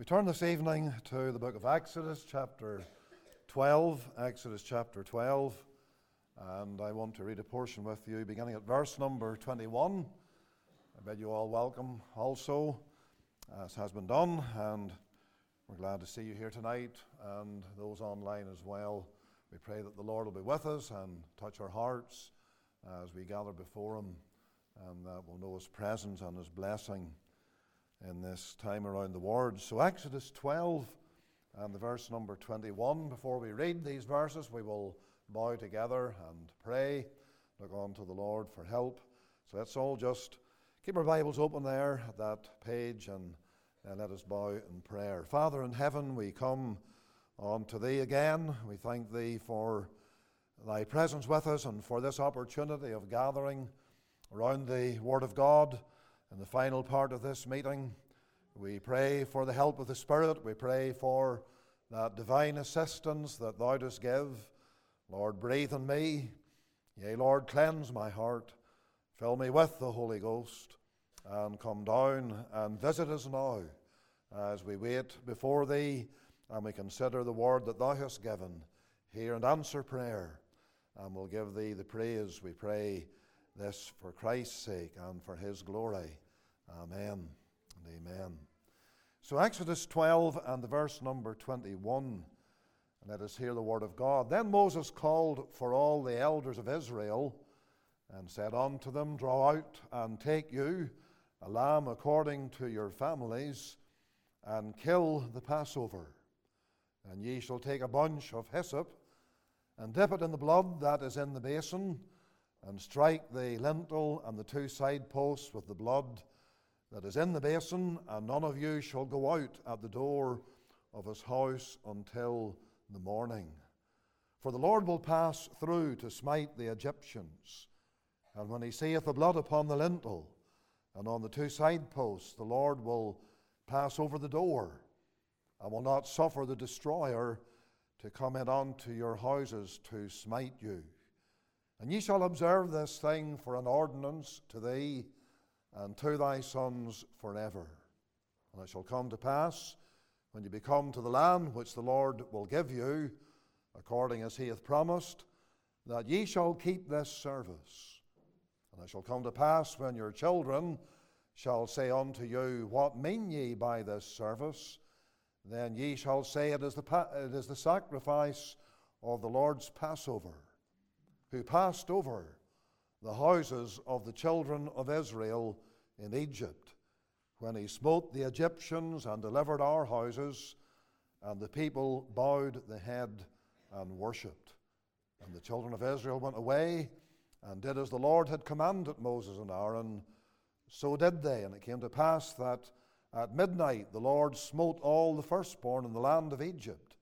We turn this evening to the book of Exodus, chapter 12. Exodus, chapter 12. And I want to read a portion with you beginning at verse number 21. I bid you all welcome also, as has been done. And we're glad to see you here tonight and those online as well. We pray that the Lord will be with us and touch our hearts as we gather before Him and that we'll know His presence and His blessing in this time around the word. So, Exodus 12 and the verse number 21. Before we read these verses, we will bow together and pray, look on to the Lord for help. So, let's all just keep our Bibles open there at that page and, and let us bow in prayer. Father in heaven, we come unto Thee again. We thank Thee for Thy presence with us and for this opportunity of gathering around the Word of God in the final part of this meeting. We pray for the help of the Spirit. We pray for that divine assistance that Thou dost give. Lord, breathe on me. Yea, Lord, cleanse my heart. Fill me with the Holy Ghost. And come down and visit us now as we wait before Thee and we consider the word that Thou hast given. Hear and answer prayer. And we'll give Thee the praise, we pray this for Christ's sake and for his glory. Amen and amen. So, Exodus 12 and the verse number 21. And let us hear the word of God. Then Moses called for all the elders of Israel and said unto them, Draw out and take you a lamb according to your families, and kill the Passover. And ye shall take a bunch of hyssop, and dip it in the blood that is in the basin and strike the lintel and the two side posts with the blood that is in the basin, and none of you shall go out at the door of his house until the morning. For the Lord will pass through to smite the Egyptians. And when he seeth the blood upon the lintel and on the two side posts, the Lord will pass over the door and will not suffer the destroyer to come in unto your houses to smite you. And ye shall observe this thing for an ordinance to thee and to thy sons forever. And it shall come to pass, when you become to the land which the Lord will give you, according as he hath promised, that ye shall keep this service. And it shall come to pass, when your children shall say unto you, What mean ye by this service? Then ye shall say, It is the, it is the sacrifice of the Lord's Passover who passed over the houses of the children of Israel in Egypt, when he smote the Egyptians and delivered our houses, and the people bowed the head and worshipped. And the children of Israel went away and did as the Lord had commanded Moses and Aaron. So did they. And it came to pass that at midnight the Lord smote all the firstborn in the land of Egypt,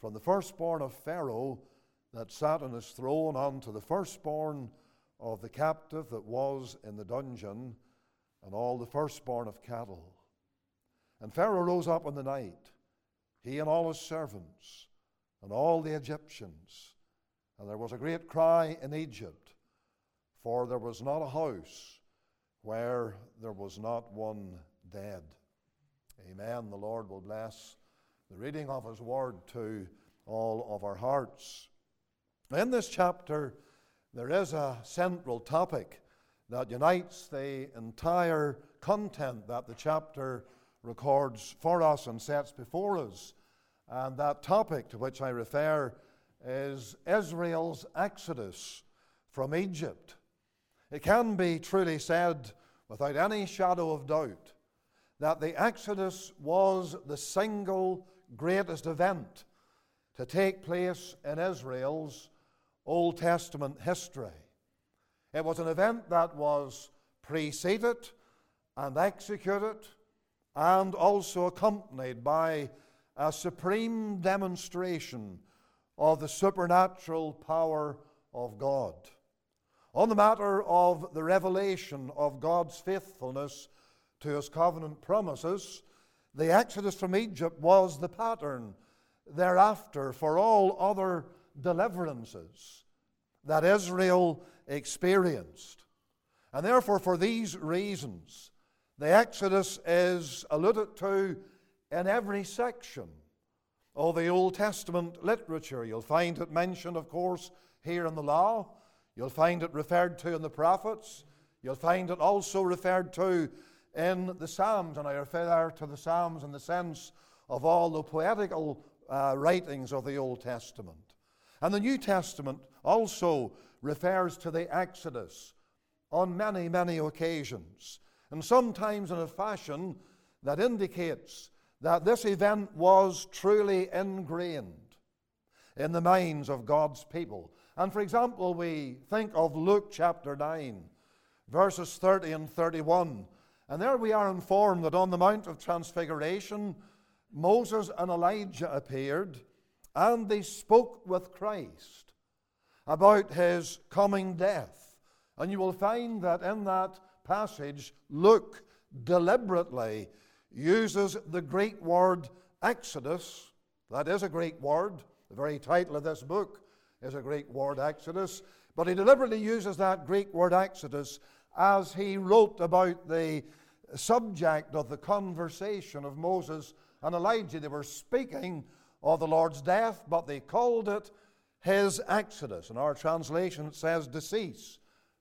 from the firstborn of Pharaoh that sat on his throne unto the firstborn of the captive that was in the dungeon, and all the firstborn of cattle. And Pharaoh rose up in the night, he and all his servants, and all the Egyptians. And there was a great cry in Egypt, for there was not a house where there was not one dead. Amen. The Lord will bless the reading of his word to all of our hearts. In this chapter, there is a central topic that unites the entire content that the chapter records for us and sets before us. And that topic to which I refer is Israel's exodus from Egypt. It can be truly said without any shadow of doubt that the Exodus was the single greatest event to take place in Israel's Old Testament history. It was an event that was preceded and executed and also accompanied by a supreme demonstration of the supernatural power of God. On the matter of the revelation of God's faithfulness to his covenant promises, the exodus from Egypt was the pattern thereafter for all other deliverances that Israel experienced. And therefore, for these reasons, the Exodus is alluded to in every section of the Old Testament literature. You'll find it mentioned, of course, here in the law. You'll find it referred to in the prophets. You'll find it also referred to in the Psalms, and I refer to the Psalms in the sense of all the poetical uh, writings of the Old Testament. And the New Testament also refers to the Exodus on many, many occasions, and sometimes in a fashion that indicates that this event was truly ingrained in the minds of God's people. And for example, we think of Luke chapter 9, verses 30 and 31. And there we are informed that on the Mount of Transfiguration, Moses and Elijah appeared, and they spoke with Christ about his coming death. And you will find that in that passage, Luke deliberately uses the Greek word Exodus. That is a Greek word. The very title of this book is a Greek word, Exodus. But he deliberately uses that Greek word Exodus as he wrote about the subject of the conversation of Moses and Elijah. They were speaking of the Lord's death, but they called it his Exodus. In our translation, it says decease,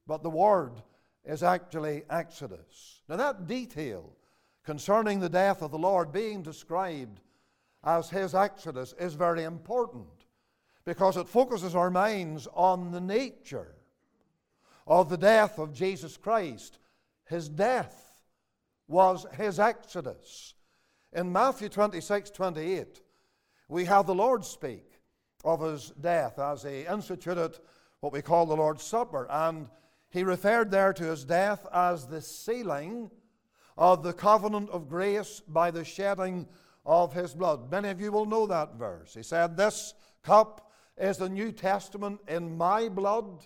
but the word is actually Exodus. Now, that detail concerning the death of the Lord being described as his Exodus is very important because it focuses our minds on the nature of the death of Jesus Christ. His death was his Exodus. In Matthew 26 28, we have the Lord speak of his death as he instituted what we call the Lord's Supper. And he referred there to his death as the sealing of the covenant of grace by the shedding of his blood. Many of you will know that verse. He said, This cup is the New Testament in my blood,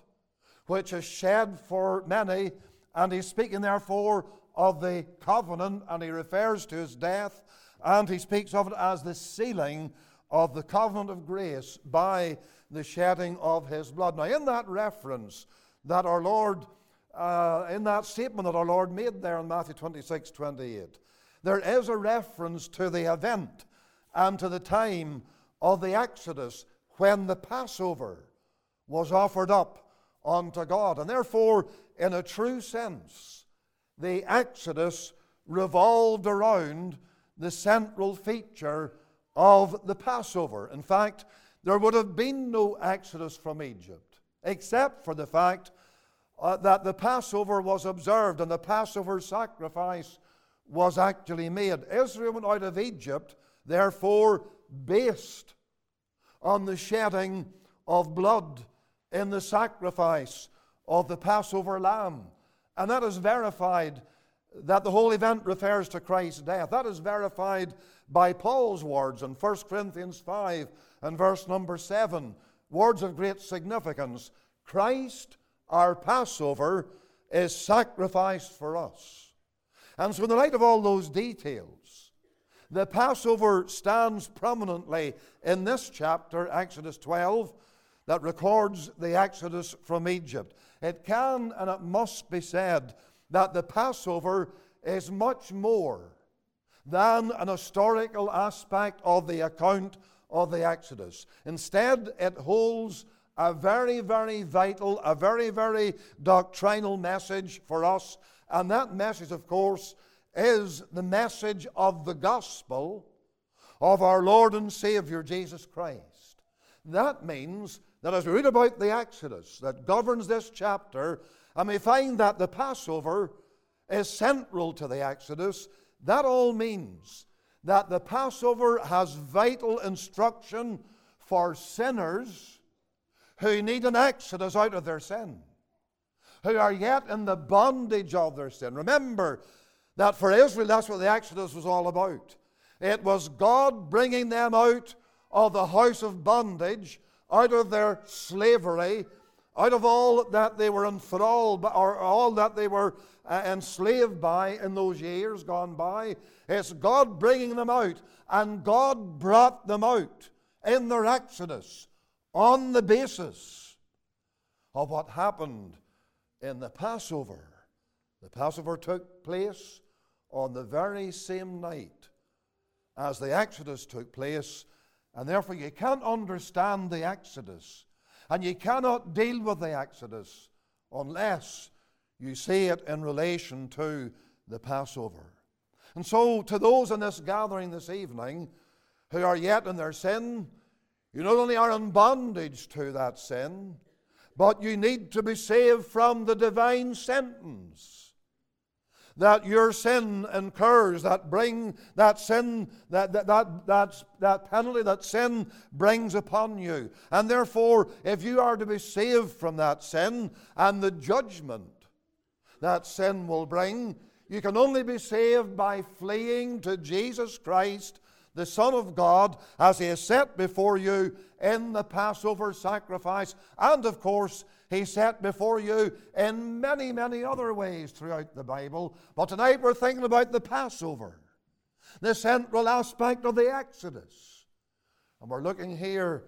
which is shed for many. And he's speaking, therefore, of the covenant, and he refers to his death, and he speaks of it as the sealing of the covenant of grace by the shedding of his blood. Now, in that reference that our Lord, uh, in that statement that our Lord made there in Matthew 26 28, there is a reference to the event and to the time of the Exodus when the Passover was offered up unto God. And therefore, in a true sense, the Exodus revolved around the central feature of the Passover. In fact, there would have been no Exodus from Egypt, except for the fact uh, that the Passover was observed and the Passover sacrifice was actually made. Israel went out of Egypt, therefore, based on the shedding of blood in the sacrifice of the Passover lamb. And that is verified that the whole event refers to Christ's death. That is verified by Paul's words in 1 Corinthians 5 and verse number 7. Words of great significance. Christ, our Passover, is sacrificed for us. And so, in the light of all those details, the Passover stands prominently in this chapter, Exodus 12, that records the Exodus from Egypt. It can and it must be said that the Passover is much more than an historical aspect of the account of the Exodus. Instead, it holds a very, very vital, a very, very doctrinal message for us. And that message, of course, is the message of the gospel of our Lord and Savior Jesus Christ. That means that as we read about the Exodus that governs this chapter, and we find that the Passover is central to the Exodus, that all means that the Passover has vital instruction for sinners who need an exodus out of their sin, who are yet in the bondage of their sin. Remember that for Israel, that's what the Exodus was all about. It was God bringing them out of the house of bondage out of their slavery, out of all that they were enthralled or all that they were uh, enslaved by in those years gone by. It's God bringing them out, and God brought them out in their exodus on the basis of what happened in the Passover. The Passover took place on the very same night as the Exodus took place, and therefore you can't understand the Exodus and you cannot deal with the Exodus unless you see it in relation to the Passover. And so, to those in this gathering this evening who are yet in their sin, you not only are in bondage to that sin, but you need to be saved from the divine sentence that your sin incurs, that bring that sin, that, that, that, that, that penalty that sin brings upon you. And therefore, if you are to be saved from that sin and the judgment that sin will bring, you can only be saved by fleeing to Jesus Christ, the Son of God, as He is set before you in the Passover sacrifice, and of course, He set before you in many, many other ways throughout the Bible. But tonight we're thinking about the Passover, the central aspect of the Exodus. And we're looking here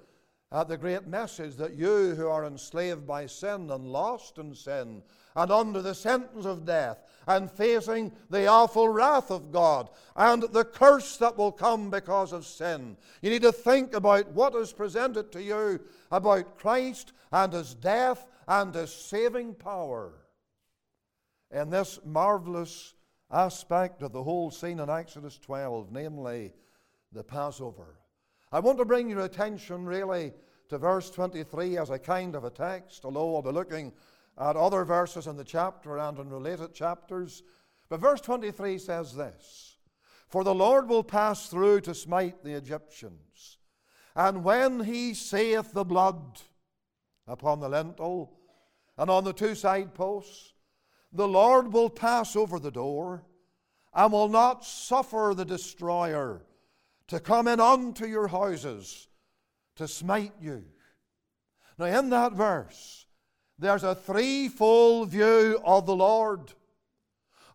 at the great message that you who are enslaved by sin and lost in sin and under the sentence of death and facing the awful wrath of God and the curse that will come because of sin. You need to think about what is presented to you about Christ and his death and his saving power. In this marvelous aspect of the whole scene in Exodus 12, namely the Passover. I want to bring your attention really to verse 23 as a kind of a text, although I'll be looking at other verses in the chapter and in related chapters. But verse 23 says this For the Lord will pass through to smite the Egyptians, and when he saith the blood upon the lintel and on the two side posts, the Lord will pass over the door and will not suffer the destroyer to come in unto your houses to smite you. Now, in that verse, there's a threefold view of the Lord.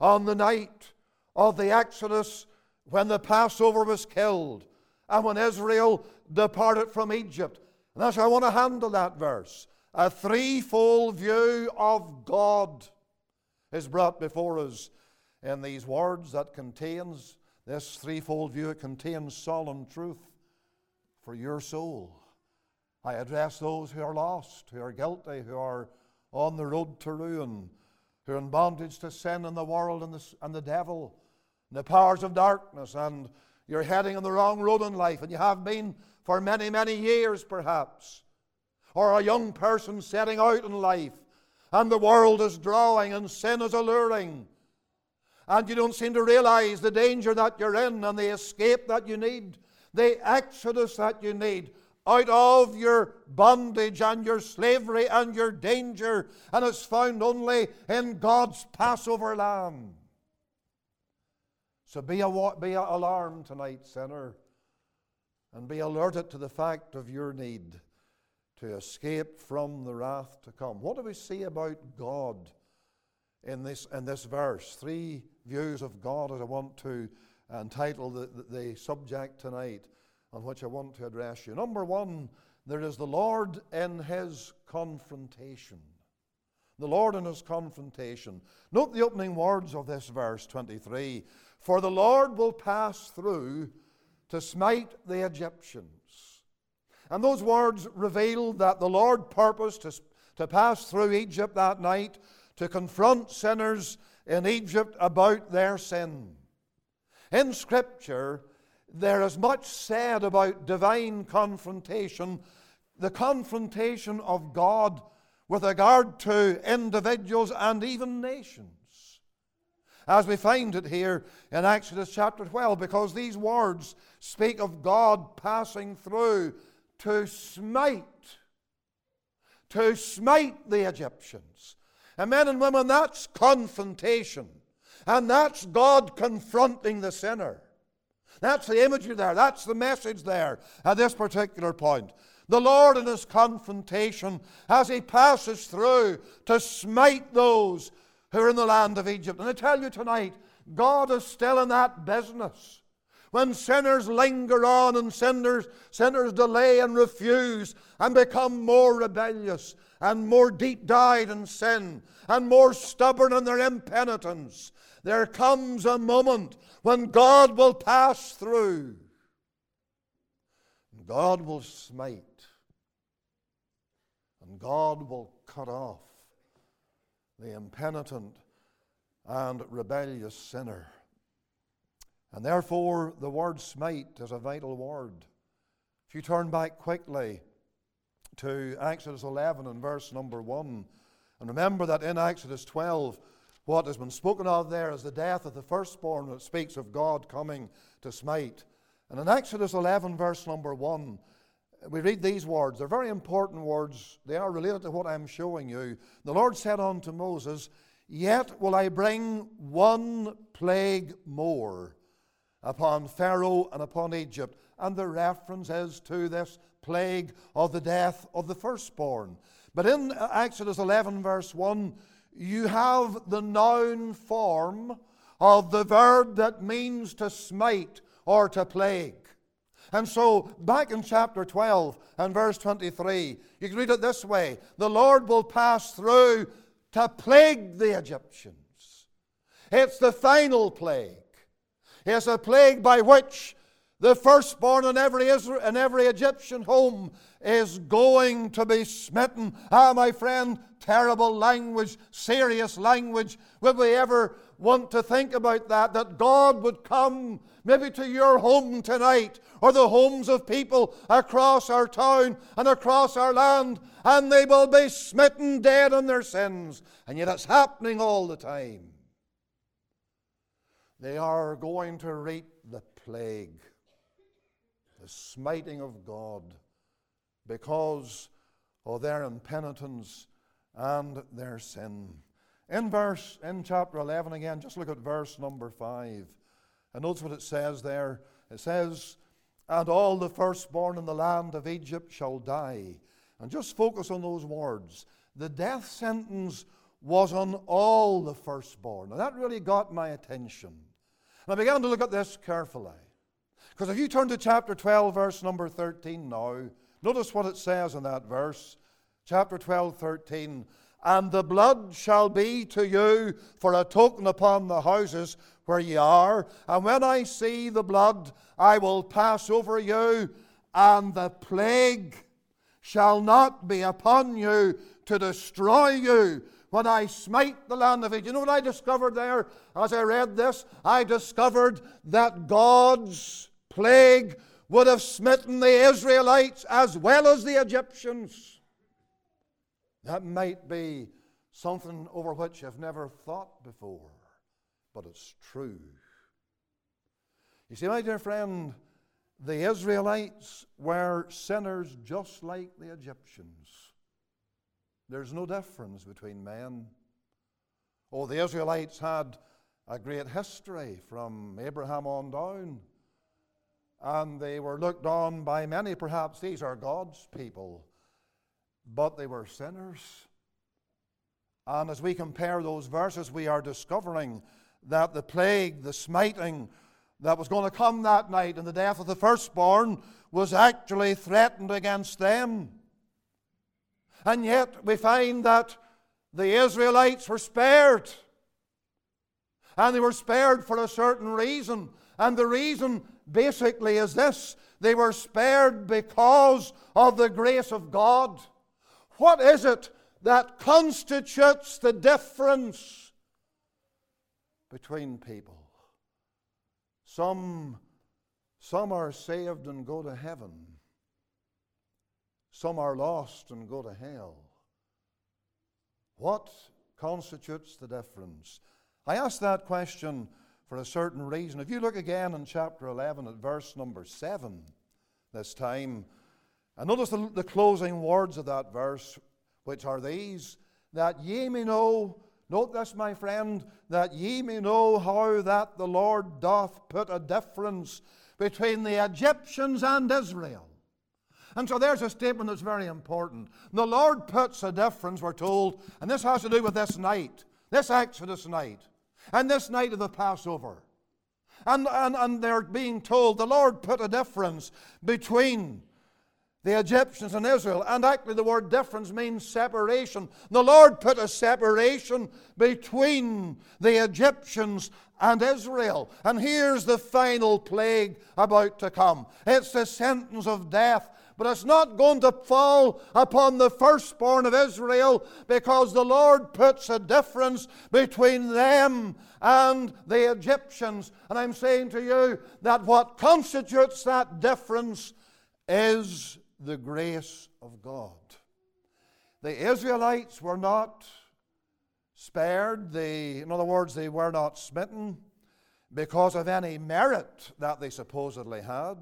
On the night of the Exodus, when the Passover was killed, and when Israel departed from Egypt. And that's how I want to handle that verse. A threefold view of God is brought before us in these words that contains this threefold view. It contains solemn truth for your soul. I address those who are lost, who are guilty, who are on the road to ruin, who are in bondage to sin and the world and the, and the devil, and the powers of darkness, and you're heading on the wrong road in life, and you have been for many, many years perhaps. Or a young person setting out in life, and the world is drawing, and sin is alluring. And you don't seem to realize the danger that you're in and the escape that you need, the exodus that you need out of your bondage and your slavery and your danger, and it's found only in God's Passover lamb. So be, a, be alarmed tonight, sinner, and be alerted to the fact of your need to escape from the wrath to come. What do we see about God in this, in this verse? Three views of God as I want to entitle the, the, the subject tonight on which I want to address you. Number one, there is the Lord in his confrontation. The Lord in his confrontation. Note the opening words of this verse 23 For the Lord will pass through to smite the Egyptians. And those words reveal that the Lord purposed to, to pass through Egypt that night to confront sinners in Egypt about their sin. In Scripture, there is much said about divine confrontation, the confrontation of God with regard to individuals and even nations. As we find it here in Exodus chapter 12, because these words speak of God passing through to smite, to smite the Egyptians. And men and women, that's confrontation. And that's God confronting the sinner. That's the imagery there. That's the message there at this particular point. The Lord in his confrontation as he passes through to smite those who are in the land of Egypt. And I tell you tonight, God is still in that business. When sinners linger on and sinners, sinners delay and refuse and become more rebellious and more deep dyed in sin and more stubborn in their impenitence There comes a moment when God will pass through. And God will smite. And God will cut off the impenitent and rebellious sinner. And therefore, the word smite is a vital word. If you turn back quickly to Exodus 11 and verse number 1, and remember that in Exodus 12, what has been spoken of there is the death of the firstborn. It speaks of God coming to smite. And in Exodus 11, verse number 1, we read these words. They're very important words. They are related to what I'm showing you. The Lord said unto Moses, Yet will I bring one plague more upon Pharaoh and upon Egypt. And the reference is to this plague of the death of the firstborn. But in Exodus 11, verse 1, you have the noun form of the verb that means to smite or to plague. And so, back in chapter 12 and verse 23, you can read it this way The Lord will pass through to plague the Egyptians. It's the final plague. It's a plague by which the firstborn in every, Israel, in every Egyptian home is going to be smitten. Ah, my friend, terrible language, serious language. Will we ever want to think about that? That God would come maybe to your home tonight or the homes of people across our town and across our land, and they will be smitten dead in their sins. And yet it's happening all the time. They are going to reap the plague the smiting of God because of their impenitence and their sin. In verse, in chapter 11 again, just look at verse number 5. And notice what it says there. It says, And all the firstborn in the land of Egypt shall die. And just focus on those words. The death sentence was on all the firstborn. And that really got my attention. And I began to look at this carefully. Because if you turn to chapter 12, verse number 13 now, notice what it says in that verse. Chapter 12, 13. And the blood shall be to you for a token upon the houses where ye are. And when I see the blood, I will pass over you, and the plague shall not be upon you to destroy you when I smite the land of Egypt. You know what I discovered there as I read this? I discovered that God's plague would have smitten the Israelites as well as the Egyptians. That might be something over which I've never thought before, but it's true. You see, my dear friend, the Israelites were sinners just like the Egyptians. There's no difference between men. Oh, the Israelites had a great history from Abraham on down and they were looked on by many, perhaps these are God's people, but they were sinners. And as we compare those verses, we are discovering that the plague, the smiting that was going to come that night and the death of the firstborn was actually threatened against them. And yet we find that the Israelites were spared. And they were spared for a certain reason. And the reason basically is this they were spared because of the grace of God. What is it that constitutes the difference between people? Some, some are saved and go to heaven, some are lost and go to hell. What constitutes the difference? I asked that question for a certain reason. If you look again in chapter 11 at verse number 7 this time, and notice the, the closing words of that verse, which are these that ye may know, note this, my friend, that ye may know how that the Lord doth put a difference between the Egyptians and Israel. And so there's a statement that's very important. The Lord puts a difference, we're told, and this has to do with this night, this Exodus night and this night of the Passover. And, and, and they're being told the Lord put a difference between the Egyptians and Israel. And actually, the word difference means separation. The Lord put a separation between the Egyptians and Israel. And here's the final plague about to come it's the sentence of death. But it's not going to fall upon the firstborn of Israel because the Lord puts a difference between them and the Egyptians. And I'm saying to you that what constitutes that difference is the grace of God. The Israelites were not spared, they, in other words, they were not smitten because of any merit that they supposedly had,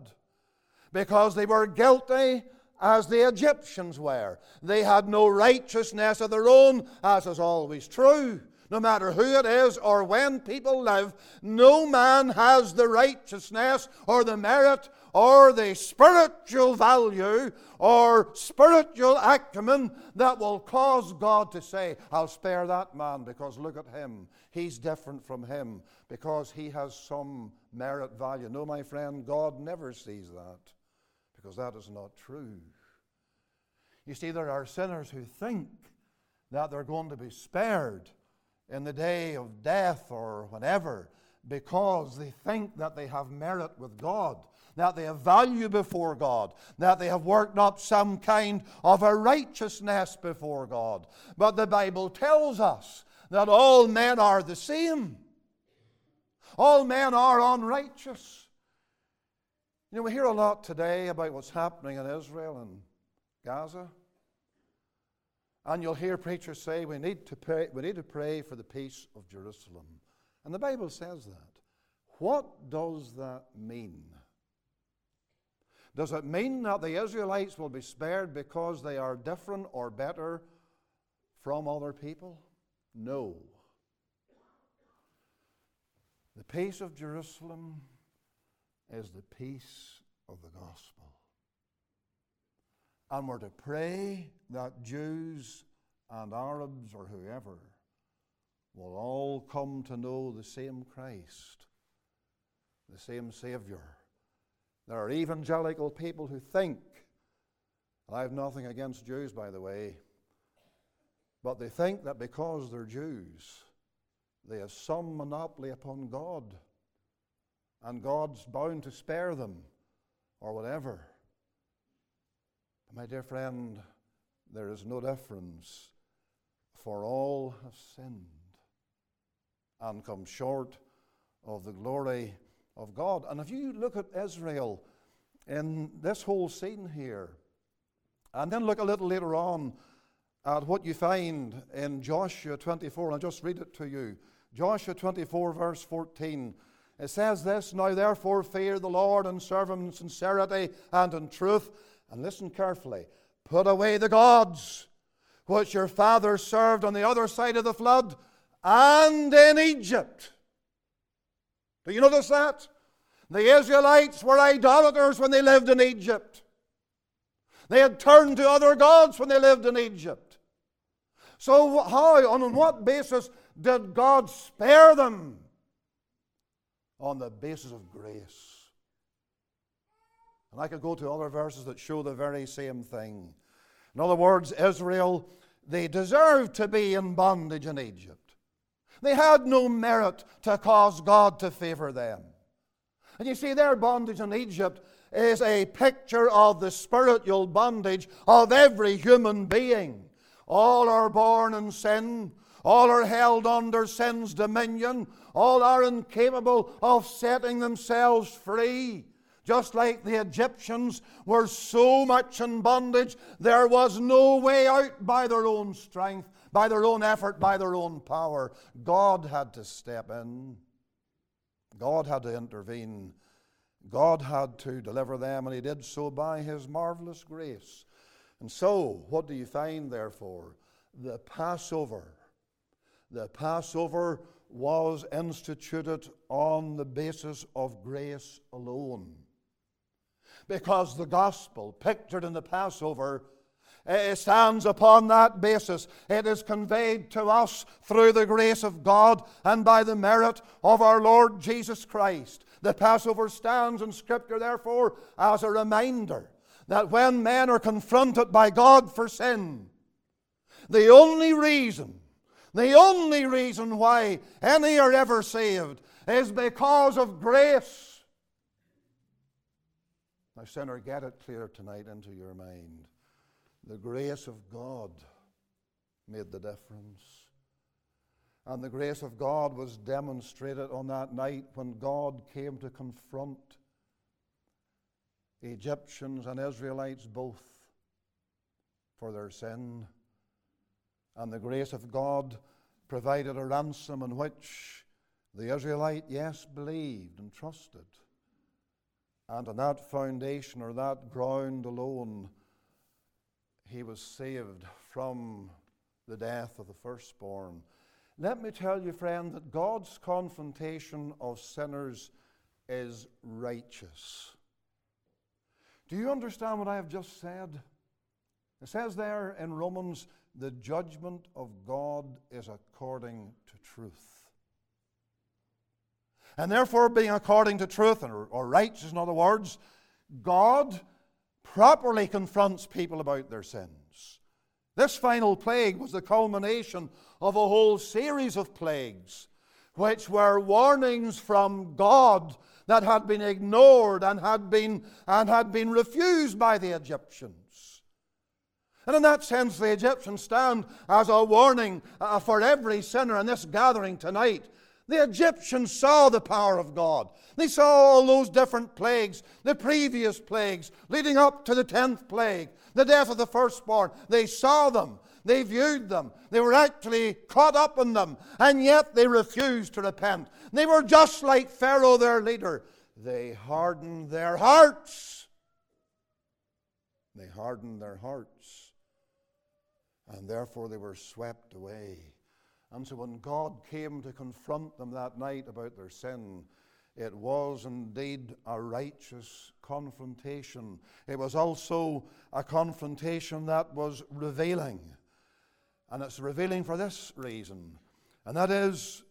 because they were guilty as the Egyptians were. They had no righteousness of their own, as is always true. No matter who it is or when people live, no man has the righteousness or the merit or the spiritual value or spiritual acumen that will cause God to say, I'll spare that man because look at him. He's different from him because he has some merit value. No, my friend, God never sees that because that is not true. You see, there are sinners who think that they're going to be spared in the day of death or whenever because they think that they have merit with God, that they have value before God, that they have worked up some kind of a righteousness before God. But the Bible tells us that all men are the same. All men are unrighteous. You know, we hear a lot today about what's happening in Israel and Gaza. And you'll hear preachers say we need to pray, we need to pray for the peace of Jerusalem. And the Bible says that. What does that mean? Does it mean that the Israelites will be spared because they are different or better from other people? No. The peace of Jerusalem is the peace of the gospel. And we're to pray that Jews and Arabs or whoever will all come to know the same Christ, the same Savior. There are evangelical people who think, and I have nothing against Jews, by the way, but they think that because they're Jews, they have some monopoly upon God, and God's bound to spare them, or whatever. My dear friend, there is no difference, for all have sinned and come short of the glory of God. And if you look at Israel in this whole scene here, and then look a little later on at what you find in Joshua 24, I'll just read it to you. Joshua 24, verse 14. It says this Now therefore fear the Lord and serve him in sincerity and in truth and listen carefully put away the gods which your fathers served on the other side of the flood and in Egypt. Do you notice that? The Israelites were idolaters when they lived in Egypt. They had turned to other gods when they lived in Egypt. So, how, on what basis did God spare them? On the basis of grace. And I could go to other verses that show the very same thing. In other words, Israel, they deserved to be in bondage in Egypt. They had no merit to cause God to favor them. And you see, their bondage in Egypt is a picture of the spiritual bondage of every human being. All are born in sin. All are held under sin's dominion. All are incapable of setting themselves free. Just like the Egyptians were so much in bondage, there was no way out by their own strength, by their own effort, by their own power. God had to step in, God had to intervene, God had to deliver them, and He did so by His marvelous grace. And so, what do you find, therefore? The Passover. The Passover was instituted on the basis of grace alone because the gospel, pictured in the Passover, it stands upon that basis. It is conveyed to us through the grace of God and by the merit of our Lord Jesus Christ. The Passover stands in Scripture, therefore, as a reminder that when men are confronted by God for sin, the only reason, the only reason why any are ever saved is because of grace. Now, sinner, get it clear tonight into your mind. The grace of God made the difference. And the grace of God was demonstrated on that night when God came to confront Egyptians and Israelites both for their sin. And the grace of God provided a ransom in which the Israelite, yes, believed and trusted. And on that foundation or that ground alone, he was saved from the death of the firstborn. Let me tell you, friend, that God's confrontation of sinners is righteous. Do you understand what I have just said? It says there in Romans, the judgment of God is according to truth. And therefore, being according to truth, or, or righteous, in other words, God properly confronts people about their sins. This final plague was the culmination of a whole series of plagues, which were warnings from God that had been ignored and had been, and had been refused by the Egyptians. And in that sense, the Egyptians stand as a warning uh, for every sinner in this gathering tonight. The Egyptians saw the power of God. They saw all those different plagues, the previous plagues, leading up to the tenth plague, the death of the firstborn. They saw them. They viewed them. They were actually caught up in them. And yet they refused to repent. They were just like Pharaoh, their leader. They hardened their hearts. They hardened their hearts. And therefore they were swept away. And so when God came to confront them that night about their sin, it was indeed a righteous confrontation. It was also a confrontation that was revealing. And it's revealing for this reason, and that is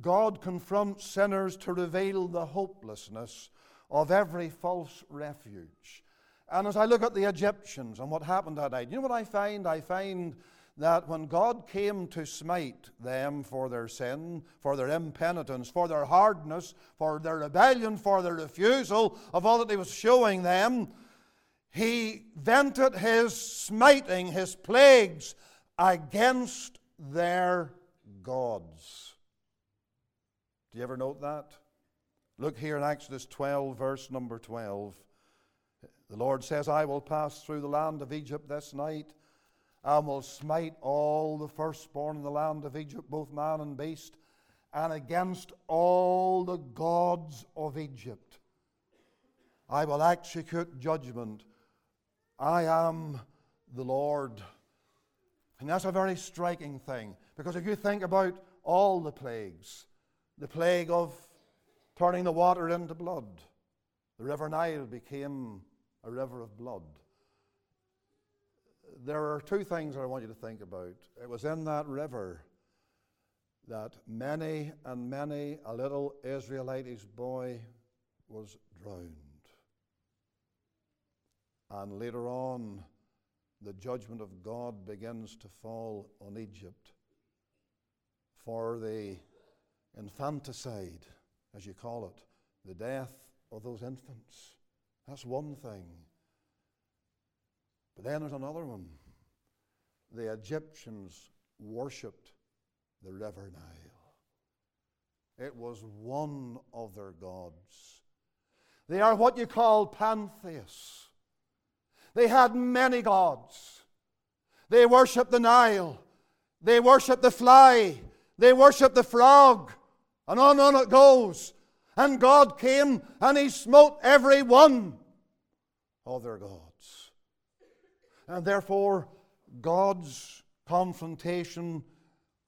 God confronts sinners to reveal the hopelessness of every false refuge. And as I look at the Egyptians and what happened that night, you know what I find? I find that when God came to smite them for their sin, for their impenitence, for their hardness, for their rebellion, for their refusal of all that He was showing them, He vented His smiting, His plagues, against their gods. Do you ever note that? Look here in Exodus 12, verse number 12. The Lord says, I will pass through the land of Egypt this night, and will smite all the firstborn in the land of Egypt, both man and beast, and against all the gods of Egypt. I will execute judgment. I am the Lord. And that's a very striking thing because if you think about all the plagues, the plague of turning the water into blood, the river Nile became a river of blood. There are two things I want you to think about. It was in that river that many and many a little Israelitish boy was drowned. And later on, the judgment of God begins to fall on Egypt for the infanticide, as you call it, the death of those infants. That's one thing. But then there's another one. The Egyptians worshipped the river Nile. It was one of their gods. They are what you call pantheists. They had many gods. They worshiped the Nile. They worshiped the fly. They worshiped the frog. And on and on it goes. And God came and He smote every one of their gods. And therefore, God's confrontation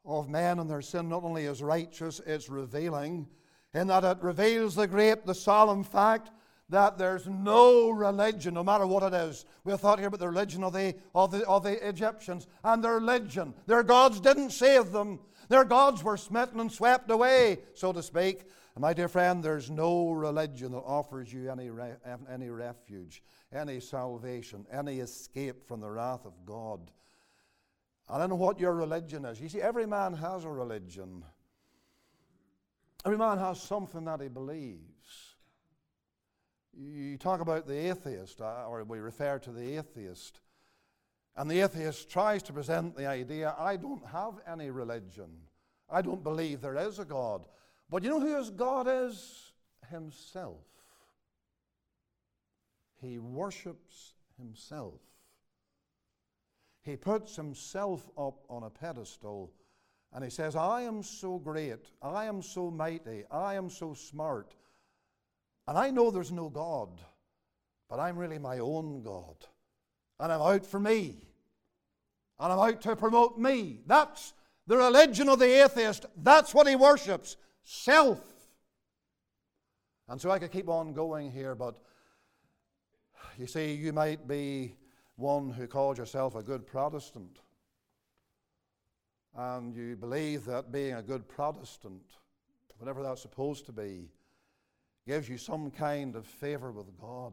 of men and their sin not only is righteous, it's revealing, in that it reveals the great, the solemn fact that there's no religion, no matter what it is. We thought here about the religion of the, of, the, of the Egyptians and their religion. Their gods didn't save them. Their gods were smitten and swept away, so to speak. And my dear friend, there's no religion that offers you any, re- any refuge, any salvation, any escape from the wrath of God. I don't know what your religion is. You see, every man has a religion. Every man has something that he believes. You talk about the atheist, uh, or we refer to the atheist, and the atheist tries to present the idea I don't have any religion. I don't believe there is a God. But you know who his God is? Himself. He worships himself. He puts himself up on a pedestal and he says, I am so great, I am so mighty, I am so smart, and I know there's no God, but I'm really my own God. And I'm out for me. And I'm out to promote me. That's the religion of the atheist. That's what he worships self. And so I could keep on going here, but you see, you might be one who calls yourself a good Protestant. And you believe that being a good Protestant, whatever that's supposed to be, gives you some kind of favor with God.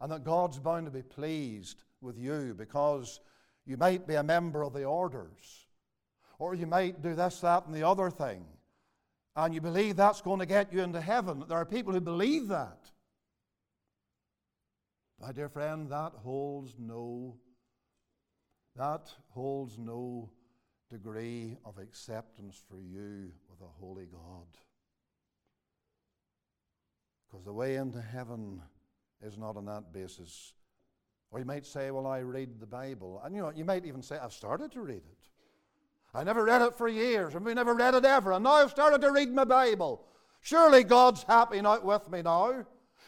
And that God's bound to be pleased with you because you might be a member of the orders. Or you might do this, that, and the other thing. And you believe that's going to get you into heaven. There are people who believe that. My dear friend, that holds no that holds no degree of acceptance for you with a holy God. Because the way into heaven is not on that basis. Or you might say, Well, I read the Bible. And you know, you might even say, I've started to read it. I never read it for years, and we never read it ever, and now I've started to read my Bible. Surely God's happy not with me now.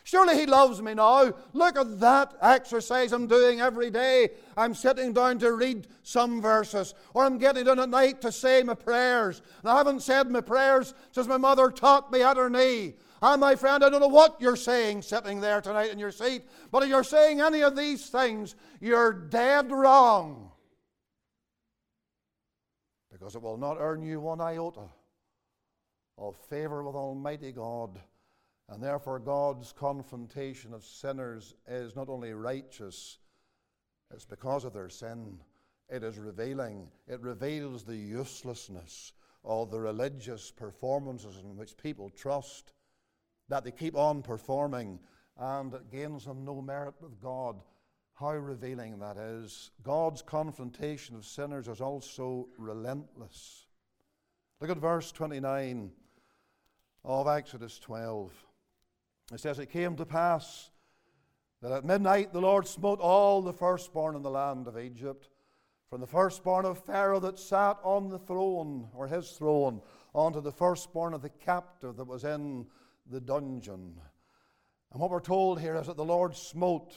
Surely He loves me now. Look at that exercise I'm doing every day. I'm sitting down to read some verses, or I'm getting down at night to say my prayers. And I haven't said my prayers since my mother taught me at her knee. And my friend, I don't know what you're saying sitting there tonight in your seat, but if you're saying any of these things, you're dead wrong. Because it will not earn you one iota of favor with Almighty God and therefore, God's confrontation of sinners is not only righteous, it's because of their sin. It is revealing, it reveals the uselessness of the religious performances in which people trust that they keep on performing and it gains them no merit with God. How revealing that is. God's confrontation of sinners is also relentless. Look at verse 29 of Exodus 12. It says, It came to pass that at midnight the Lord smote all the firstborn in the land of Egypt, from the firstborn of Pharaoh that sat on the throne, or his throne, unto the firstborn of the captive that was in the dungeon. And what we're told here is that the Lord smote.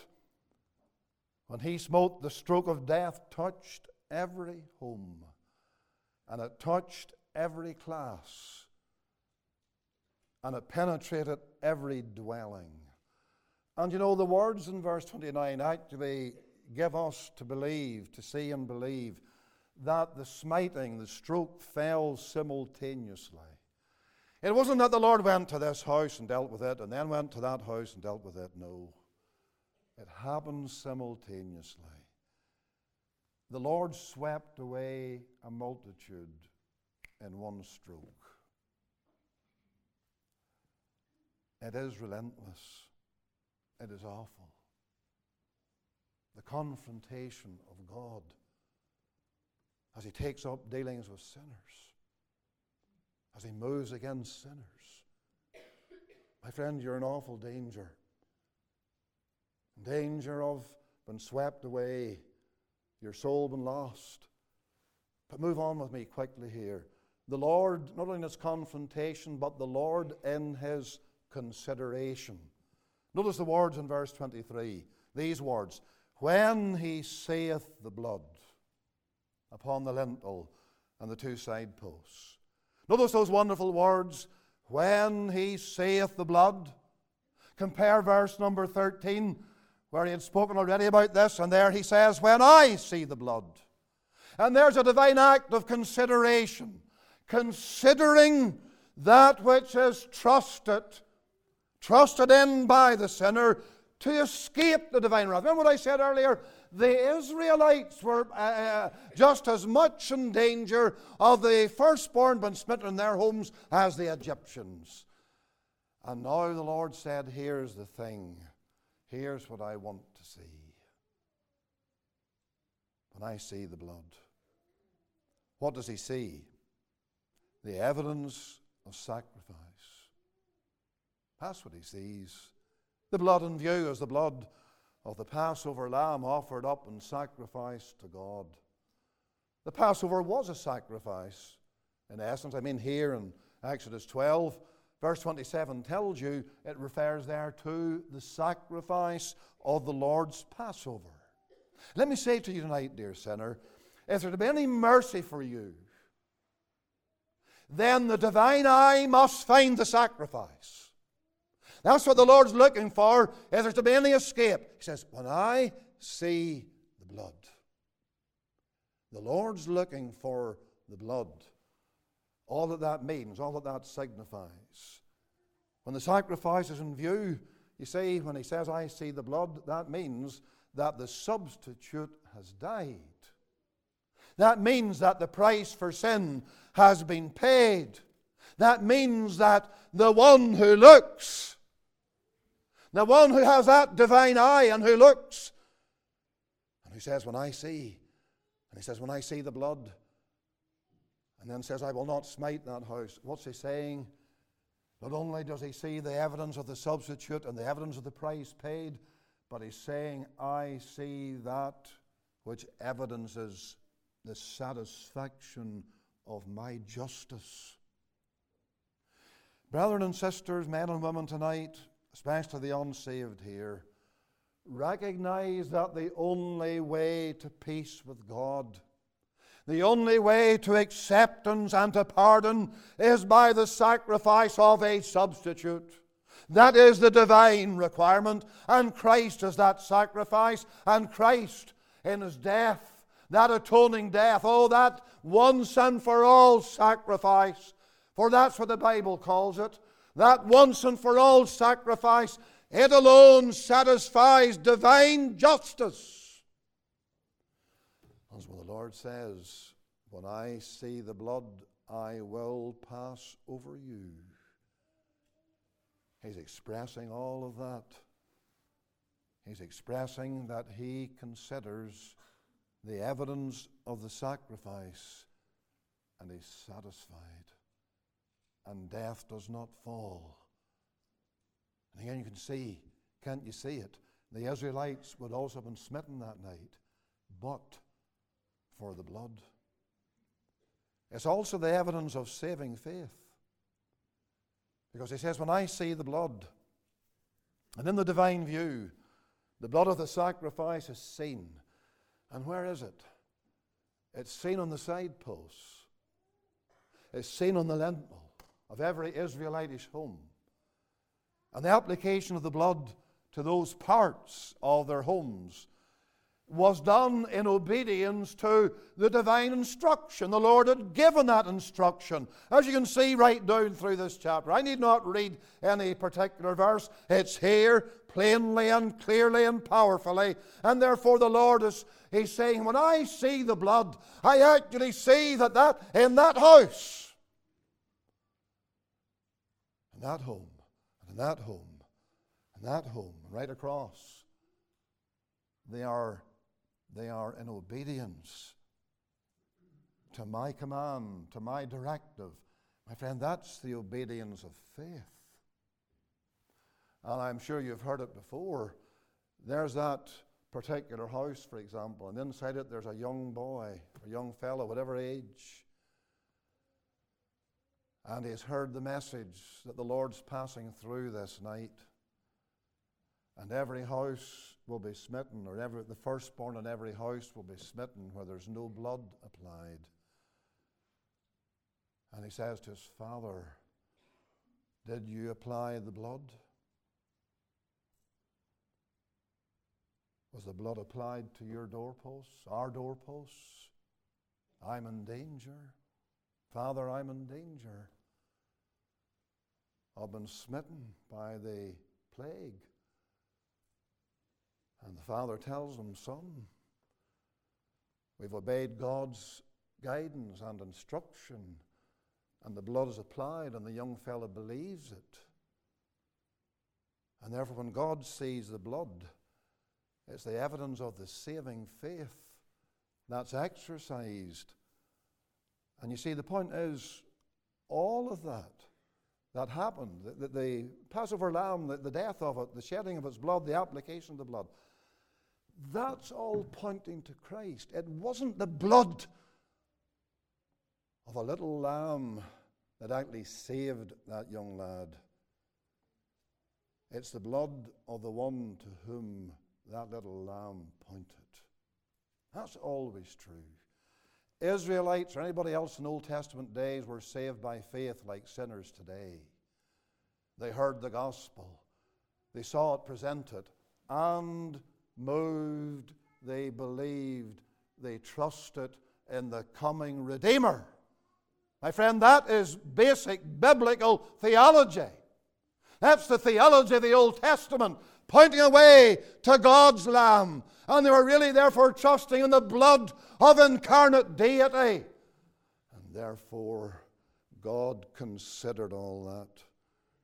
When he smote, the stroke of death touched every home, and it touched every class and it penetrated every dwelling. And you know, the words in verse 29 actually give us to believe, to see and believe, that the smiting, the stroke fell simultaneously. It wasn't that the Lord went to this house and dealt with it and then went to that house and dealt with it. No. It happened simultaneously. The Lord swept away a multitude in one stroke. It is relentless. It is awful. The confrontation of God as He takes up dealings with sinners, as He moves against sinners. My friend, you're in awful danger. Danger of being swept away, your soul being lost. But move on with me quickly here. The Lord, not only in His confrontation, but the Lord in His consideration. Notice the words in verse 23. These words When he saith the blood upon the lintel and the two side posts. Notice those wonderful words. When he saith the blood. Compare verse number 13, where he had spoken already about this, and there he says, When I see the blood. And there's a divine act of consideration, considering that which is trusted, trusted in by the sinner to escape the divine wrath. Remember what I said earlier? The Israelites were uh, uh just as much in danger of the firstborn being smitten in their homes as the Egyptians. And now the Lord said, Here's the thing. Here's what I want to see. When I see the blood, what does he see? The evidence of sacrifice. That's what he sees. The blood in view is the blood of the Passover lamb offered up in sacrifice to God. The Passover was a sacrifice, in essence. I mean, here in Exodus 12, verse 27 tells you it refers there to the sacrifice of the Lord's Passover. Let me say to you tonight, dear sinner, if there to be any mercy for you, then the divine eye must find the sacrifice. That's what the Lord's looking for. If there's to be any escape, He says, When I see the blood, the Lord's looking for the blood. All that that means, all that that signifies. When the sacrifice is in view, you see, when He says, I see the blood, that means that the substitute has died. That means that the price for sin has been paid. That means that the one who looks, the one who has that divine eye and who looks, and who says, When I see, and he says, When I see the blood, and then says, I will not smite that house. What's he saying? Not only does he see the evidence of the substitute and the evidence of the price paid, but he's saying, I see that which evidences the satisfaction of my justice. Brethren and sisters, men and women tonight, especially the unsaved here, recognize that the only way to peace with God, the only way to acceptance and to pardon is by the sacrifice of a substitute. That is the divine requirement, and Christ is that sacrifice, and Christ in his death that atoning death, oh, that once and for all sacrifice, for that's what the Bible calls it, that once and for all sacrifice, it alone satisfies divine justice. That's what the Lord says When I see the blood, I will pass over you. He's expressing all of that. He's expressing that he considers the evidence of the sacrifice, and he's satisfied. And death does not fall. And again, you can see, can't you see it? The Israelites would also have been smitten that night, but for the blood. It's also the evidence of saving faith. Because he says, When I see the blood, and in the divine view, the blood of the sacrifice is seen. And where is it? It's seen on the side posts. It's seen on the lintel of every Israelitish home. And the application of the blood to those parts of their homes was done in obedience to the divine instruction. The Lord had given that instruction. As you can see right down through this chapter, I need not read any particular verse. It's here plainly and clearly and powerfully. And therefore the Lord is he's saying, when I see the blood, I actually see that, that in that house, in that home, and that home, and that home, right across, they are they are in obedience to my command, to my directive. My friend, that's the obedience of faith. And I'm sure you've heard it before. There's that particular house, for example, and inside it there's a young boy, a young fellow, whatever age. And he's heard the message that the Lord's passing through this night. And every house will be smitten, or every, the firstborn in every house will be smitten where there's no blood applied. And he says to his father, Did you apply the blood? Was the blood applied to your doorposts, our doorposts? I'm in danger. Father, I'm in danger. I've been smitten by the plague. And the father tells him, Son, we've obeyed God's guidance and instruction, and the blood is applied, and the young fellow believes it. And therefore, when God sees the blood, it's the evidence of the saving faith that's exercised. And you see, the point is, all of that that happened, the, the, the Passover lamb, the, the death of it, the shedding of its blood, the application of the blood, that's all pointing to Christ. It wasn't the blood of a little lamb that actually saved that young lad. It's the blood of the one to whom that little lamb pointed. That's always true. Israelites or anybody else in Old Testament days were saved by faith like sinners today. They heard the gospel, they saw it presented, and moved, they believed, they trusted in the coming Redeemer. My friend, that is basic biblical theology. That's the theology of the Old Testament, pointing away to God's Lamb. And they were really, therefore, trusting in the blood of incarnate deity. And therefore, God considered all that.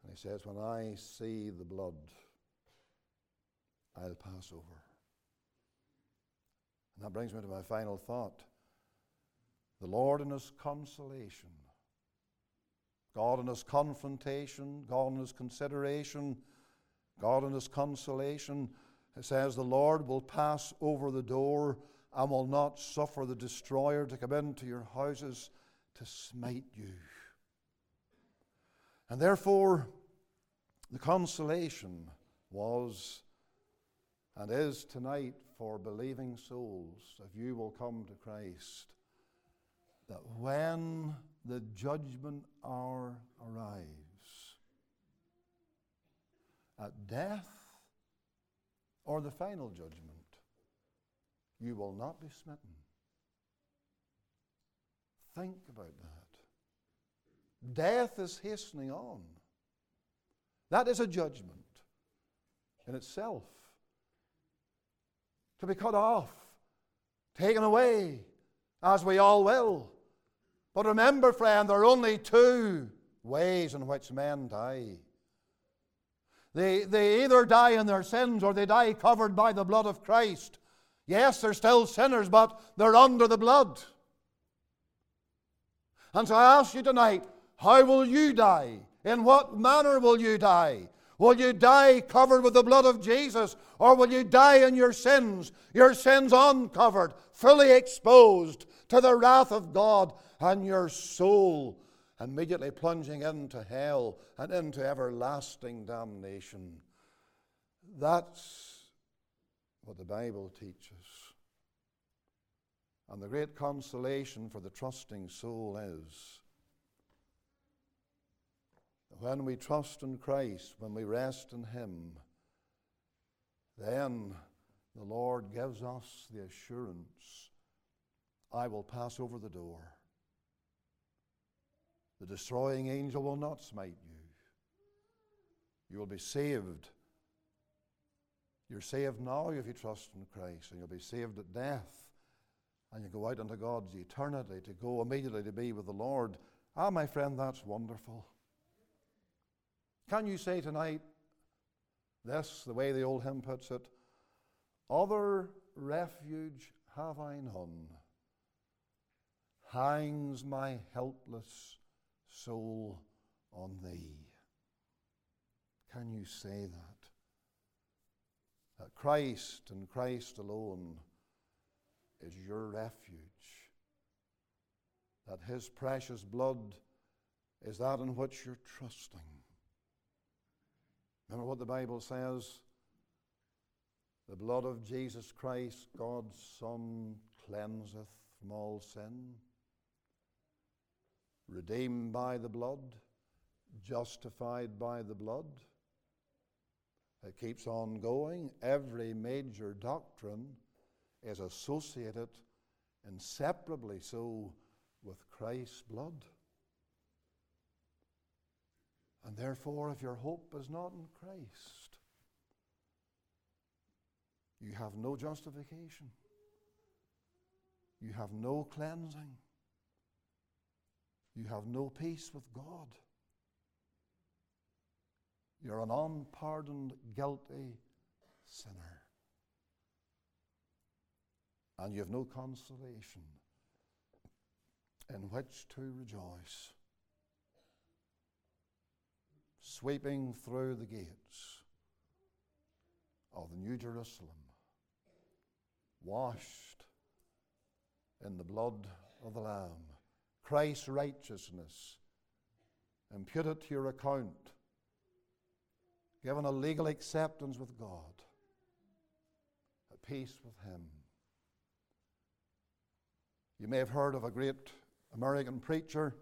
And He says, When I see the blood, I'll pass over. And that brings me to my final thought. The Lord in His consolation, God in His confrontation, God in His consideration, God in His consolation, it says, The Lord will pass over the door and will not suffer the destroyer to come into your houses to smite you. And therefore, the consolation was and is tonight for believing souls, if you will come to Christ, that when the judgment hour arrives, at death or the final judgment, you will not be smitten. Think about that. Death is hastening on. That is a judgment in itself to be cut off, taken away, as we all will. But remember, friend, there are only two ways in which men die. They, they either die in their sins or they die covered by the blood of Christ. Yes, they're still sinners, but they're under the blood. And so I ask you tonight, how will you die? In what manner will you die? Will you die covered with the blood of Jesus, or will you die in your sins, your sins uncovered, fully exposed to the wrath of God, and your soul immediately plunging into hell and into everlasting damnation? That's what the Bible teaches. And the great consolation for the trusting soul is when we trust in Christ, when we rest in Him, then the Lord gives us the assurance I will pass over the door. The destroying angel will not smite you. You will be saved. You're saved now if you trust in Christ, and you'll be saved at death. And you go out into God's eternity to go immediately to be with the Lord. Ah, my friend, that's wonderful. Can you say tonight this, the way the old hymn puts it? Other refuge have I none. Hangs my helpless soul on thee. Can you say that? That Christ and Christ alone is your refuge. That his precious blood is that in which you're trusting. Remember what the Bible says? The blood of Jesus Christ, God's Son, cleanseth from all sin. Redeemed by the blood, justified by the blood. It keeps on going. Every major doctrine is associated inseparably so with Christ's blood. And therefore, if your hope is not in Christ, you have no justification. You have no cleansing. You have no peace with God. You're an unpardoned, guilty sinner. And you have no consolation in which to rejoice. Sweeping through the gates of the New Jerusalem, washed in the blood of the Lamb, Christ's righteousness imputed to your account given a legal acceptance with God, at peace with Him. You may have heard of a great American preacher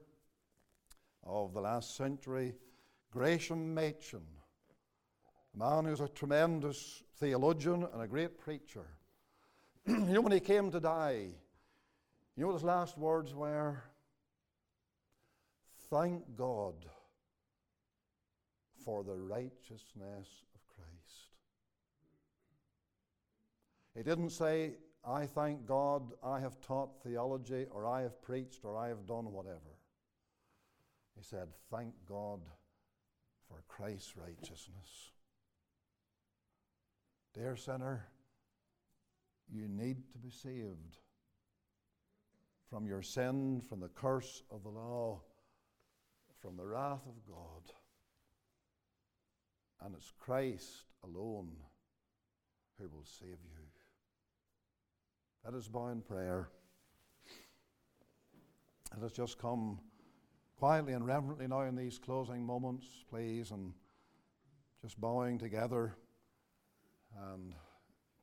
of the last century, Gresham Machen, a man who's a tremendous theologian and a great preacher. you know, when he came to die, you know what his last words were? Thank God for the righteousness of Christ. He didn't say, I thank God I have taught theology, or I have preached, or I have done whatever. He said, Thank God for Christ's righteousness. Dear sinner, you need to be saved from your sin, from the curse of the law, from the wrath of God. And it's Christ alone who will save you. Let us bow in prayer. Let us just come quietly and reverently now in these closing moments, please, and just bowing together and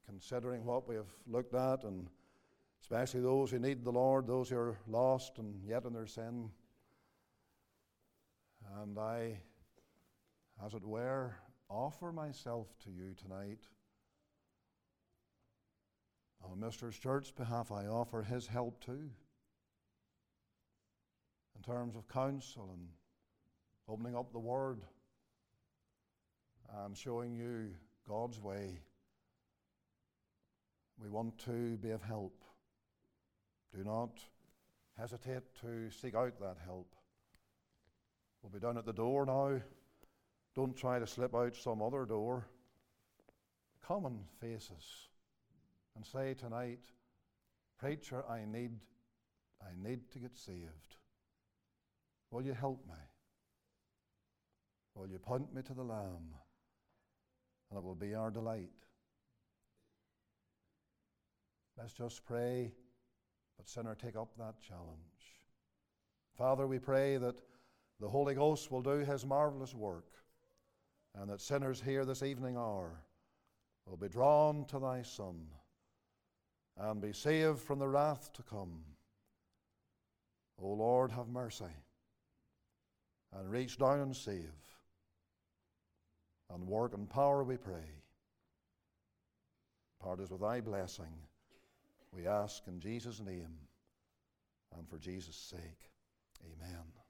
considering what we have looked at, and especially those who need the Lord, those who are lost and yet in their sin. And I as it were, offer myself to you tonight. On Mr. Church's behalf, I offer his help too. In terms of counsel and opening up the Word and showing you God's way. We want to be of help. Do not hesitate to seek out that help. We'll be down at the door now. Don't try to slip out some other door. Come and face us and say tonight, Preacher, I need, I need to get saved. Will you help me? Will you point me to the Lamb? And it will be our delight. Let's just pray, but sinner, take up that challenge. Father, we pray that the Holy Ghost will do his marvelous work and that sinners here this evening are will be drawn to thy Son and be saved from the wrath to come. O Lord, have mercy and reach down and save and work in power, we pray. Part is with thy blessing, we ask in Jesus' name and for Jesus' sake. Amen.